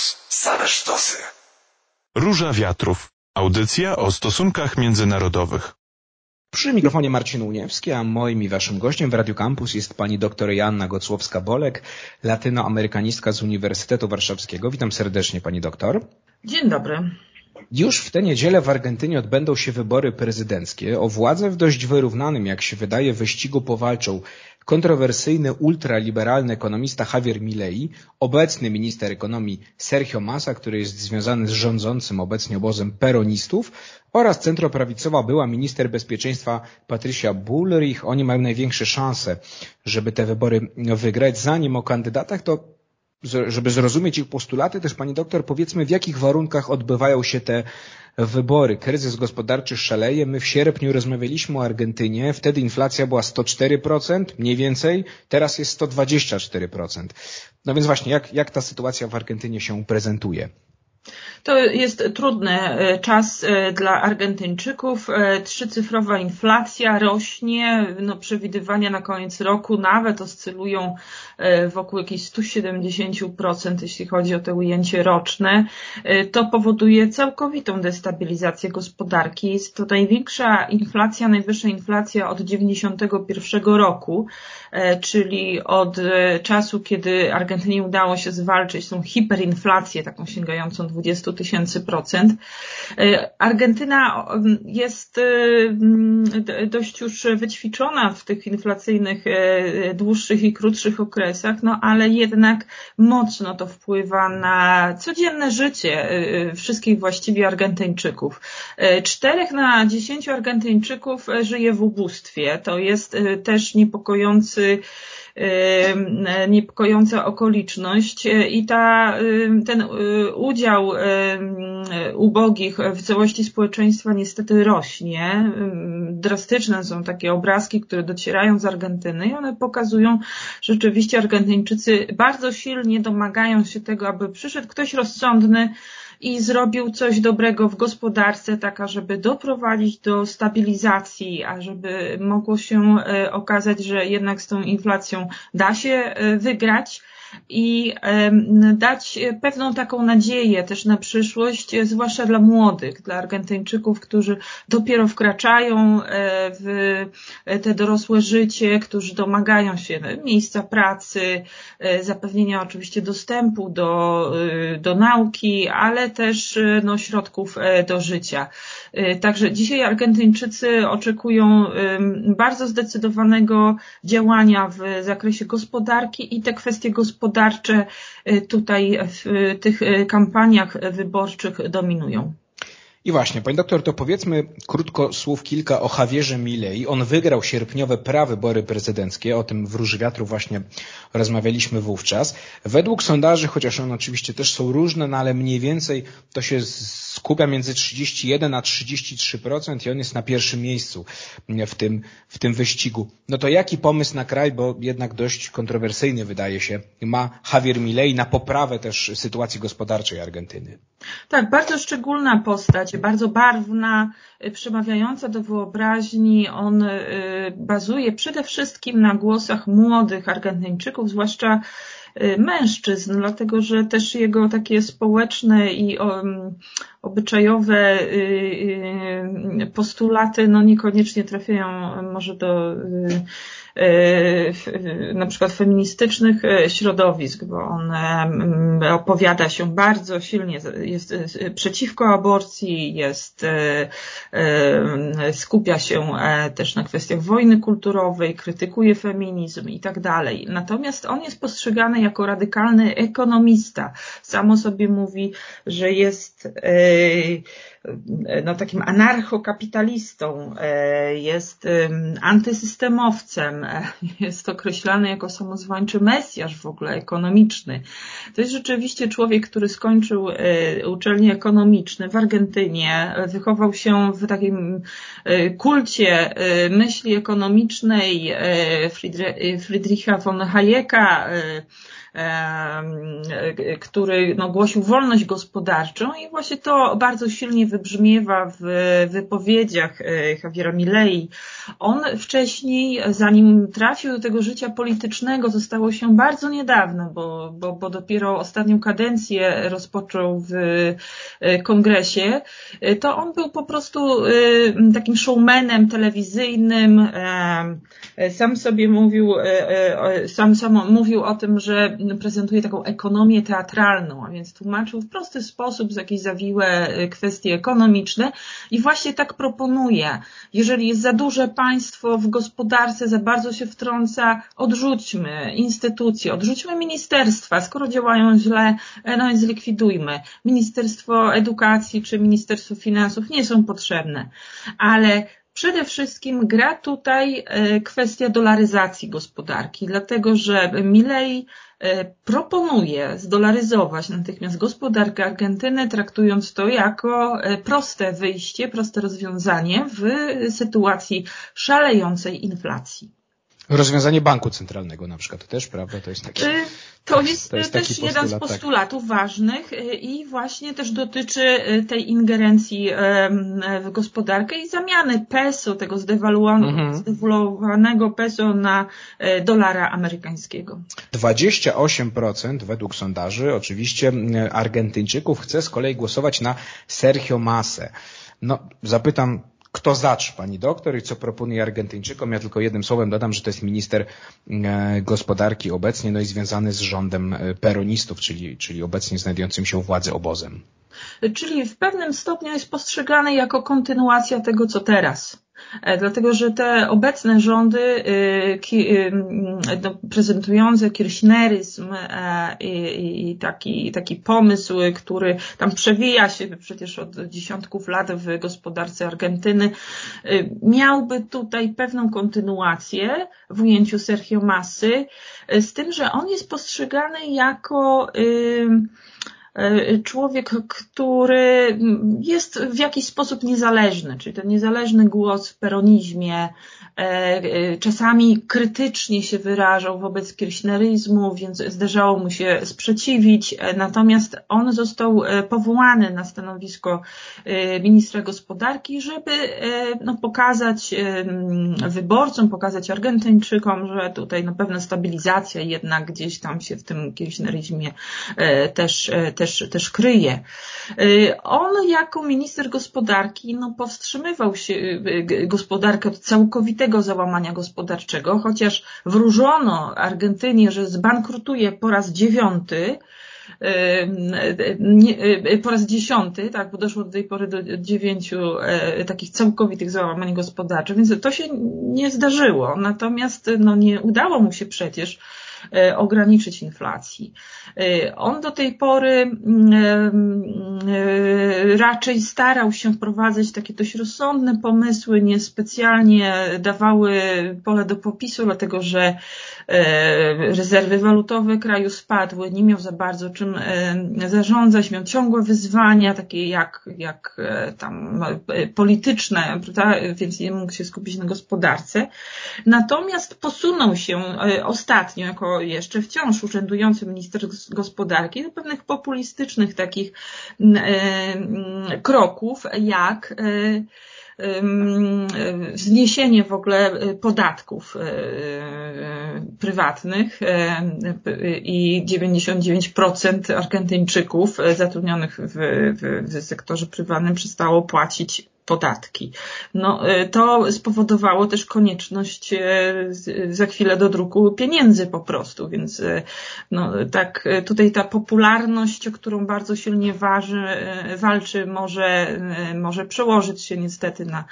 plus same sztosy. Róża Wiatrów. Audycja o stosunkach międzynarodowych. Przy mikrofonie Marcin Uniewski, a moim i waszym gościem w Radio Campus jest pani dr Joanna Gocłowska-Bolek, latynoamerykanistka z Uniwersytetu Warszawskiego. Witam serdecznie pani doktor. Dzień dobry. Już w tę niedzielę w Argentynie odbędą się wybory prezydenckie. O władzę w dość wyrównanym, jak się wydaje, wyścigu powalczą kontrowersyjny ultraliberalny ekonomista Javier Milei, obecny minister ekonomii Sergio Massa, który jest związany z rządzącym obecnie obozem peronistów oraz centroprawicowa była minister bezpieczeństwa Patricia Bullrich. Oni mają największe szanse, żeby te wybory wygrać. Zanim o kandydatach, to żeby zrozumieć ich postulaty, też pani doktor, powiedzmy w jakich warunkach odbywają się te wybory. Kryzys gospodarczy szaleje. My w sierpniu rozmawialiśmy o Argentynie. Wtedy inflacja była 104%, mniej więcej. Teraz jest 124%. No więc właśnie, jak, jak ta sytuacja w Argentynie się prezentuje? To jest trudny e, czas e, dla Argentyńczyków. E, trzycyfrowa inflacja rośnie. No, przewidywania na koniec roku nawet oscylują wokół jakichś 170%, jeśli chodzi o te ujęcie roczne. To powoduje całkowitą destabilizację gospodarki. Jest to największa inflacja, najwyższa inflacja od 1991 roku, czyli od czasu, kiedy Argentynie udało się zwalczyć tą hiperinflację, taką sięgającą 20 tysięcy procent. E, Argentyna jest e, dość już wyćwiczona w tych inflacyjnych e, dłuższych i krótszych okresach, no ale jednak mocno to wpływa na codzienne życie wszystkich właściwie Argentyńczyków. Czterech na dziesięciu Argentyńczyków żyje w ubóstwie. To jest też niepokojący niepokojąca okoliczność i ta, ten udział ubogich w całości społeczeństwa niestety rośnie. Drastyczne są takie obrazki, które docierają z Argentyny i one pokazują, że rzeczywiście Argentyńczycy bardzo silnie domagają się tego, aby przyszedł ktoś rozsądny, i zrobił coś dobrego w gospodarce, tak żeby doprowadzić do stabilizacji, a żeby mogło się e, okazać, że jednak z tą inflacją da się e, wygrać i dać pewną taką nadzieję też na przyszłość, zwłaszcza dla młodych, dla Argentyńczyków, którzy dopiero wkraczają e, w te dorosłe życie, którzy domagają się miejsca pracy, e, zapewnienia oczywiście dostępu do, e, do nauki, ale też no, środków do życia. Także dzisiaj Argentyńczycy oczekują bardzo zdecydowanego działania w zakresie gospodarki i te kwestie gospodarcze gospodarcze y, tutaj w tych y, kampaniach wyborczych dominują. I właśnie, pani doktor, to powiedzmy krótko słów kilka o Javierze Milei. On wygrał sierpniowe prawybory prezydenckie, o tym w Róży Wiatru właśnie rozmawialiśmy wówczas. Według sondaży, chociaż one oczywiście też są różne, no ale mniej więcej to się skupia między 31 a 33% i on jest na pierwszym miejscu w tym, w tym wyścigu. No to jaki pomysł na kraj, bo jednak dość kontrowersyjny wydaje się, ma Javier Milei na poprawę też sytuacji gospodarczej Argentyny? Tak, bardzo szczególna postać, bardzo barwna, przemawiająca do wyobraźni. On y, bazuje przede wszystkim na głosach młodych Argentyńczyków, zwłaszcza y, mężczyzn, dlatego że też jego takie społeczne i obyczajowe y, postulaty no niekoniecznie trafiają może do na przykład feministycznych e, środowisk, bo on e, opowiada się bardzo silnie, jest przeciwko aborcji, jest, skupia się też na kwestiach wojny kulturowej, krytykuje feminizm i tak dalej. Natomiast on jest postrzegany jako radykalny ekonomista. Samo sobie mówi, że jest no, takim anarchokapitalistą, e, jest antysystemowcem, e, jest określany jako samozwańczy mesjasz w ogóle ekonomiczny. To jest rzeczywiście człowiek, który skończył e, uczelnie ekonomiczne w Argentynie, wychował się w takim kulcie myśli ekonomicznej Friedricha von Hayeka, który no, głosił wolność gospodarczą i właśnie to bardzo silnie wybrzmiewa w wypowiedziach Javiera Milei. On wcześniej, zanim trafił do tego życia politycznego, zostało się bardzo niedawno, bo, bo, bo dopiero ostatnią kadencję rozpoczął w kongresie, to on był po prostu takim showmanem telewizyjnym, sam sobie mówił, sam, sam mówił o tym, że prezentuje taką ekonomię teatralną, a więc tłumaczył w prosty sposób z jakieś zawiłe kwestie ekonomiczne i właśnie tak proponuje. Jeżeli jest za duże państwo w gospodarce, za bardzo się wtrąca, odrzućmy instytucje, odrzućmy ministerstwa, skoro działają źle, no i zlikwidujmy. Ministerstwo Edukacji czy Ministerstwo Finansów nie są potrzebne, ale Przede wszystkim gra tutaj e, kwestia dolaryzacji gospodarki, dlatego że Milei e, proponuje zdolaryzować natychmiast gospodarkę Argentyny, traktując to jako e, proste wyjście, proste rozwiązanie w sytuacji szalejącej inflacji. Rozwiązanie banku centralnego na przykład też, prawda? To jest taki. Y, to jest, to jest też jeden z tak. postulatów tak. ważnych y, i właśnie też dotyczy y, tej ingerencji w gospodarkę i zamiany peso, tego mhm. zdewaluowanego peso na dolara amerykańskiego. 28% według sondaży oczywiście Argentyńczyków chce z kolei głosować na Sergio Masę. No, zapytam kto zacz, pani doktor, i co proponuje Argentyńczykom. Ja tylko jednym słowem dodam, że to jest minister e, gospodarki obecnie, no i związany z rządem e, peronistów, czyli, czyli obecnie znajdującym się władzy obozem. Czyli w pewnym stopniu jest postrzegany jako kontynuacja tego, co teraz. E, dlatego że te obecne rządy y, y, no, prezentujące kirchneryzm e, i taki, taki pomysł, który tam przewija się przecież od dziesiątków lat w gospodarce Argentyny, y, miałby tutaj pewną kontynuację w ujęciu Sergio Masy, z tym, że on jest postrzegany jako człowiek, który jest w jakiś sposób niezależny, czyli ten niezależny głos w peronizmie, e, e, czasami krytycznie się wyrażał wobec kirchneryzmu, więc zdarzało mu się sprzeciwić, natomiast on został powołany na stanowisko ministra gospodarki, żeby no, pokazać wyborcom, pokazać Argentyńczykom, że tutaj na pewna stabilizacja jednak gdzieś tam się w tym kirchneryzmie też, też, też kryje. On jako minister gospodarki no, powstrzymywał się gospodarkę od całkowitego załamania gospodarczego, chociaż wróżono Argentynie, że zbankrutuje po raz dziewiąty, y, po raz dziesiąty, tak, bo doszło do tej pory do dziewięciu e, takich całkowitych załamań gospodarczych, więc to się nie zdarzyło. Natomiast no, nie udało mu się przecież ograniczyć inflacji. E, on do tej pory mm, e, raczej starał się wprowadzać takie dość rozsądne pomysły, niespecjalnie dawały pole do popisu, dlatego że rezerwy walutowe kraju spadły, nie miał za bardzo czym zarządzać, miał ciągłe wyzwania, takie jak, jak tam polityczne, prawda? więc nie mógł się skupić na gospodarce. Natomiast posunął się ostatnio jako jeszcze wciąż urzędujący minister gospodarki do pewnych populistycznych takich e, kroków, jak e, zniesienie w ogóle podatków e, prywatnych i 99% Argentyńczyków zatrudnionych w, w, w sektorze prywatnym przestało płacić podatki. No, y, to spowodowało też konieczność y, za chwilę do druku pieniędzy po prostu, więc y, no, tak tutaj ta popularność, o którą bardzo silnie waży, walczy, może, może przełożyć się niestety na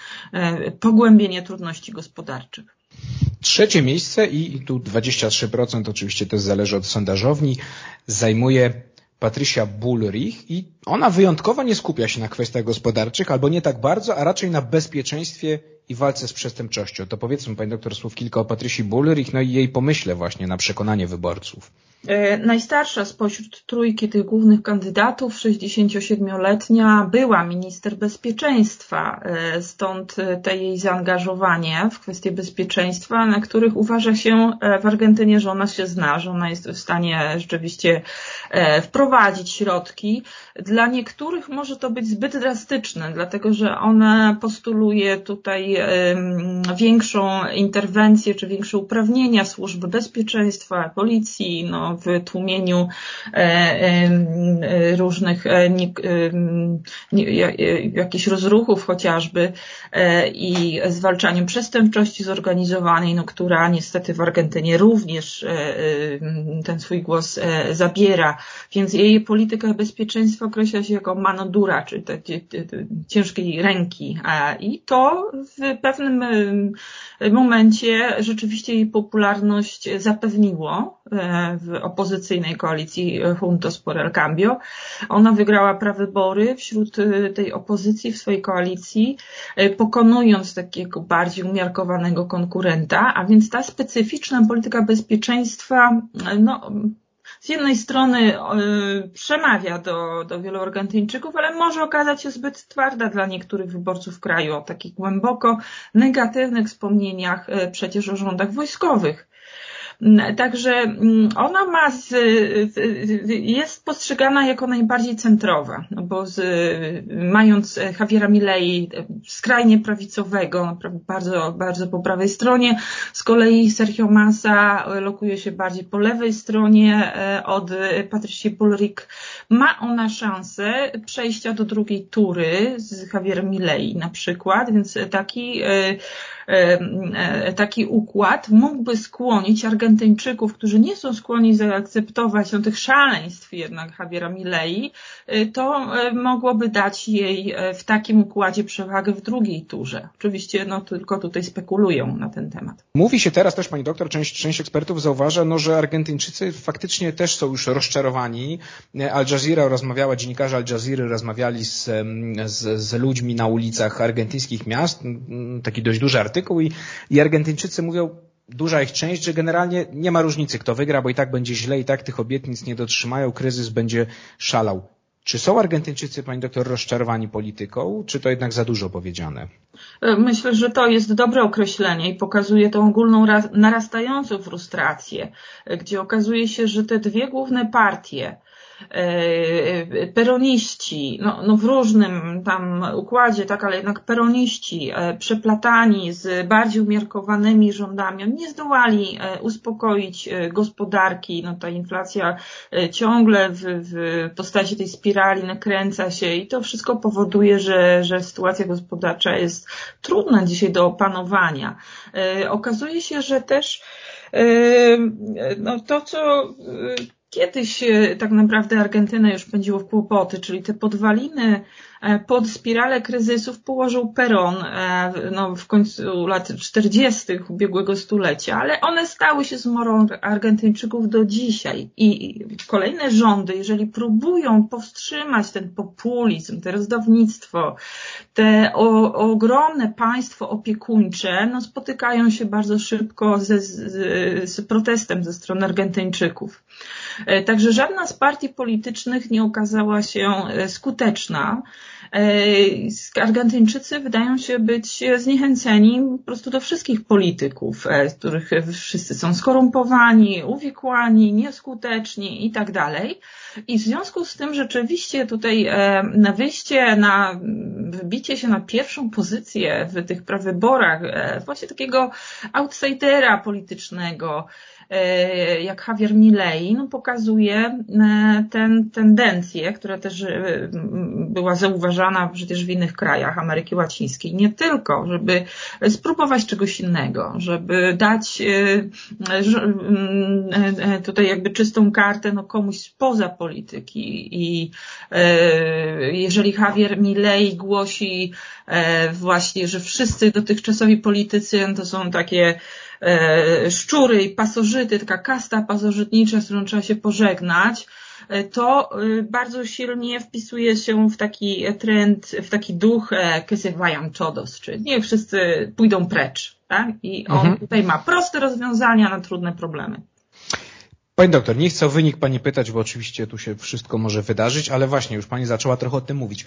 pogłębienie trudności gospodarczych. Trzecie miejsce i tu 23% oczywiście to zależy od sondażowni, zajmuje Patricia Bullrich i ona wyjątkowo nie skupia się na kwestiach gospodarczych, albo nie tak bardzo, a raczej na bezpieczeństwie i walce z przestępczością. To powiedzmy, pani doktor, słów kilka o Patricia Bullrich, no i jej pomyśle właśnie na przekonanie wyborców. E, najstarsza spośród trójki tych głównych kandydatów, 67-letnia, była minister bezpieczeństwa, e, stąd te jej zaangażowanie w kwestie bezpieczeństwa, na których uważa się w Argentynie, że ona się zna, że ona jest w stanie rzeczywiście wprowadzić środki. Dla niektórych może to być zbyt drastyczne, dlatego że ona postuluje tutaj większą interwencję czy większe uprawnienia służby bezpieczeństwa, policji, no, w tłumieniu e, e, różnych e, jakichś rozruchów chociażby i zwalczaniu przestępczości zorganizowanej, no, która niestety w Argentynie również ten swój głos zabiera. Więc jej polityka bezpieczeństwa określa się jako manodura, czy te, te, te, ciężkiej ręki. I to w pewnym momencie rzeczywiście jej popularność zapewniło w opozycyjnej koalicji Juntos por el Cambio. Ona wygrała prawybory wśród y, tej opozycji w swojej koalicji, y, pokonując takiego bardziej umiarkowanego konkurenta, a więc ta specyficzna polityka bezpieczeństwa, no, z jednej strony przemawia do, do wielu Argentyńczyków, ale może okazać się zbyt twarda dla niektórych wyborców kraju o takich głęboko negatywnych wspomnieniach przecież o rządach wojskowych. Także mm, ona ma z, jest postrzegana jako najbardziej centrowa, no bo z, mając Javiera Milei skrajnie prawicowego, bardzo, bardzo po prawej stronie, z kolei Sergio Massa lokuje się bardziej po lewej stronie e, od Patricia Bullrich. Ma ona szansę przejścia do drugiej tury z Javierem Milei na przykład, więc taki e, E, taki układ mógłby skłonić Argentyńczyków, którzy nie są skłonni zaakceptować no, tych szaleństw jednak Javiera Milei, e, to e, mogłoby dać jej w takim układzie przewagę w drugiej turze. Oczywiście no, tylko tutaj spekulują na ten temat. Mówi się teraz też, pani doktor, część, część ekspertów zauważa, no, że Argentyńczycy faktycznie też są już rozczarowani. Al Jazeera rozmawiała, dziennikarze Al Jazeera rozmawiali z, z, z ludźmi na ulicach argentyńskich miast. Taki dość duży artykuł artykuł i, i Argentyńczycy mówią, duża ich część, że generalnie nie ma różnicy, kto wygra, bo i tak będzie źle, i tak tych obietnic nie dotrzymają, kryzys będzie szalał. Czy są Argentyńczycy, pani doktor, rozczarowani polityką, czy to jednak za dużo powiedziane? Myślę, że to jest dobre określenie i pokazuje tą ogólną narastającą frustrację, gdzie okazuje się, że te dwie główne partie, E, peroniści, no, no w różnym tam układzie, tak, ale jednak peroniści e, przeplatani z bardziej umiarkowanymi rządami, nie zdołali e, uspokoić gospodarki, no ta inflacja ciągle w, w postaci tej spirali nakręca się i to wszystko powoduje, że, że sytuacja gospodarcza jest trudna dzisiaj do opanowania. Okazuje się, że też no to, co Kiedyś e, tak naprawdę Argentynę już pędziło w kłopoty, czyli te podwaliny e, pod spiralę kryzysów położył Peron e, no, w końcu lat 40. ubiegłego stulecia, ale one stały się zmorą Argentyńczyków do dzisiaj i kolejne rządy, jeżeli próbują powstrzymać ten populizm, te rozdawnictwo, te o, ogromne państwo opiekuńcze, no, spotykają się bardzo szybko ze, z, z protestem ze strony Argentyńczyków. E, także żadna z partii politycznych nie okazała się e, skuteczna. E, Argentyńczycy wydają się być zniechęceni po prostu do wszystkich polityków, z których wszyscy są skorumpowani, uwikłani, nieskuteczni i tak dalej. I w związku z tym rzeczywiście tutaj na wyjście, na wybicie się na pierwszą pozycję w tych prawyborach, właśnie takiego outsidera politycznego, jak Javier Milei, no pokazuje e, ten tendencję, która też e, była zauważana przecież w innych krajach Ameryki Łacińskiej. Nie tylko, żeby spróbować czegoś innego, żeby dać tutaj jakby czystą kartę no komuś spoza polityki i jeżeli Javier Milei głosi właśnie, że wszyscy dotychczasowi politycy to są takie E, szczury i pasożyty, taka kasta pasożytnicza, z którą trzeba się pożegnać, e, to e, bardzo silnie wpisuje się w taki trend, w taki duch que se vayan todos, czyli nie wszyscy pójdą precz. Tak? I on mhm. tutaj ma proste rozwiązania na trudne problemy. Pani doktor, nie chcę o wynik Pani pytać, bo oczywiście tu się wszystko może wydarzyć, ale właśnie już Pani zaczęła trochę o tym mówić.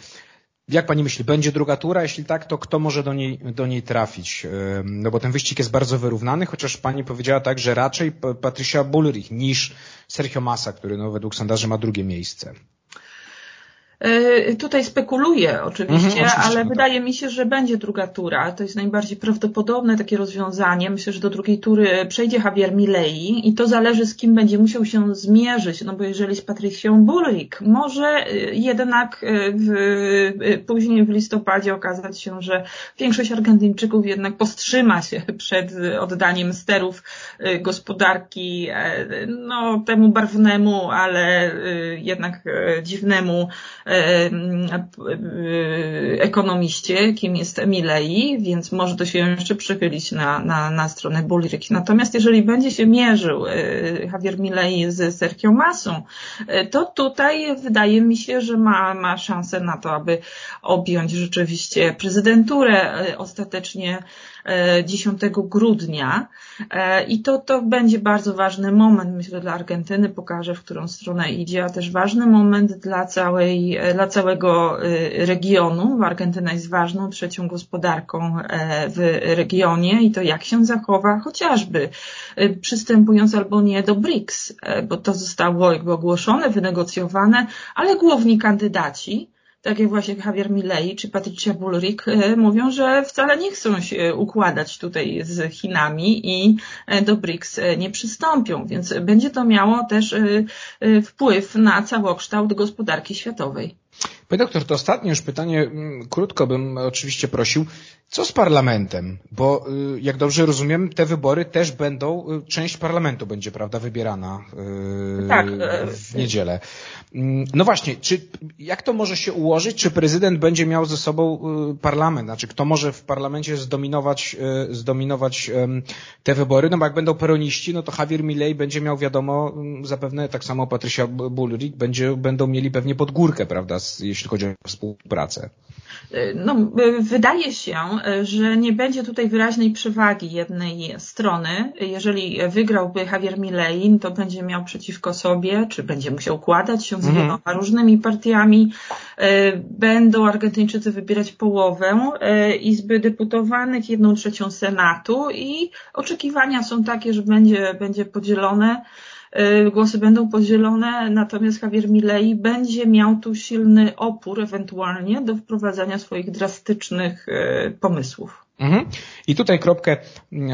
Jak Pani myśli, będzie druga tura? Jeśli tak, to kto może do niej, do niej trafić? No bo ten wyścig jest bardzo wyrównany, chociaż Pani powiedziała tak, że raczej Patricia Bullrich niż Sergio Massa, który no, według sondaży ma drugie miejsce. E, tutaj spekuluję oczywiście, mhm, oczywiście ale no wydaje tak. mi się, że będzie druga tura. To jest najbardziej prawdopodobne takie rozwiązanie. Myślę, że do drugiej tury przejdzie Javier Milei i to zależy z kim będzie musiał się zmierzyć. No bo jeżeli z Patrycją Bullrich, może e, jednak e, w, później w listopadzie okazać się, że większość Argentyńczyków jednak powstrzyma się przed oddaniem sterów gospodarki no, temu barwnemu, ale jednak dziwnemu ekonomiście, kim jest Milei, więc może to się jeszcze przychylić na, na, na stronę Bullrich. Natomiast jeżeli będzie się mierzył e, Javier Milei z Sergio Masą, e, to tutaj wydaje mi się, że ma, ma szansę na to, aby objąć rzeczywiście prezydenturę e, ostatecznie 10 grudnia e, i to, to będzie bardzo ważny moment, myślę, dla Argentyny, pokaże, w którą stronę idzie, a też ważny moment dla całej, dla całego e, regionu. Argentyna jest ważną trzecią gospodarką e, w regionie i to jak się zachowa, chociażby przystępując albo nie do BRICS, bo to zostało jakby ogłoszone, wynegocjowane, ale główni kandydaci tak jak właśnie Javier Milei czy Patricia Bullrich e, mówią, że wcale nie chcą się układać tutaj z Chinami i e, do BRICS e, nie przystąpią, więc będzie to miało też wpływ na całokształt gospodarki światowej. Panie doktor, to ostatnie już pytanie, mm, krótko bym oczywiście prosił. Co z parlamentem? Bo y, jak dobrze rozumiem, te wybory też będą, y, część parlamentu będzie, prawda, wybierana y, tak. w niedzielę. Mm, no właśnie, czy, jak to może się ułożyć? Czy prezydent będzie miał ze sobą parlament? Znaczy, kto może w parlamencie zdominować, zdominować te wybory? No bo jak będą peroniści, no to Javier Milei będzie miał, wiadomo, mm, zapewne tak samo Patricia Bullrich będzie, będą mieli pewnie podgórkę, prawda, jeśli chodzi o współpracę. No, wydaje się, że nie będzie tutaj wyraźnej przewagi jednej strony. Jeżeli wygrałby Javier Milei, to będzie miał przeciwko sobie, czy będzie musiał układać się z mhm. wieloma różnymi partiami. Będą Argentyńczycy wybierać połowę Izby Deputowanych, jedną trzecią Senatu i oczekiwania są takie, że będzie, będzie podzielone Y, głosy będą podzielone, natomiast Javier Milei będzie miał tu silny opór ewentualnie do wprowadzania swoich drastycznych y, pomysłów. Mhm. I tutaj kropkę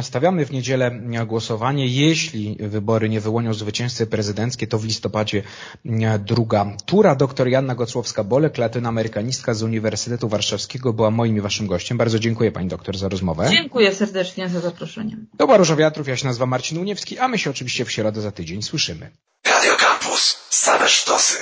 stawiamy w niedzielę głosowanie. Jeśli wybory nie wyłonią zwycięzcy prezydenckie, to w listopadzie druga tura. Doktor Janna Gocłowska-Bolek, latynoamerykanistka z Uniwersytetu Warszawskiego była moim i waszym gościem. Bardzo dziękuję pani doktor za rozmowę. Dziękuję serdecznie za zaproszenie. To była Róża Wiatrów, ja się nazywam Marcin Uniewski, a my się oczywiście w środę za tydzień słyszymy. Radio Campus, same sztosy.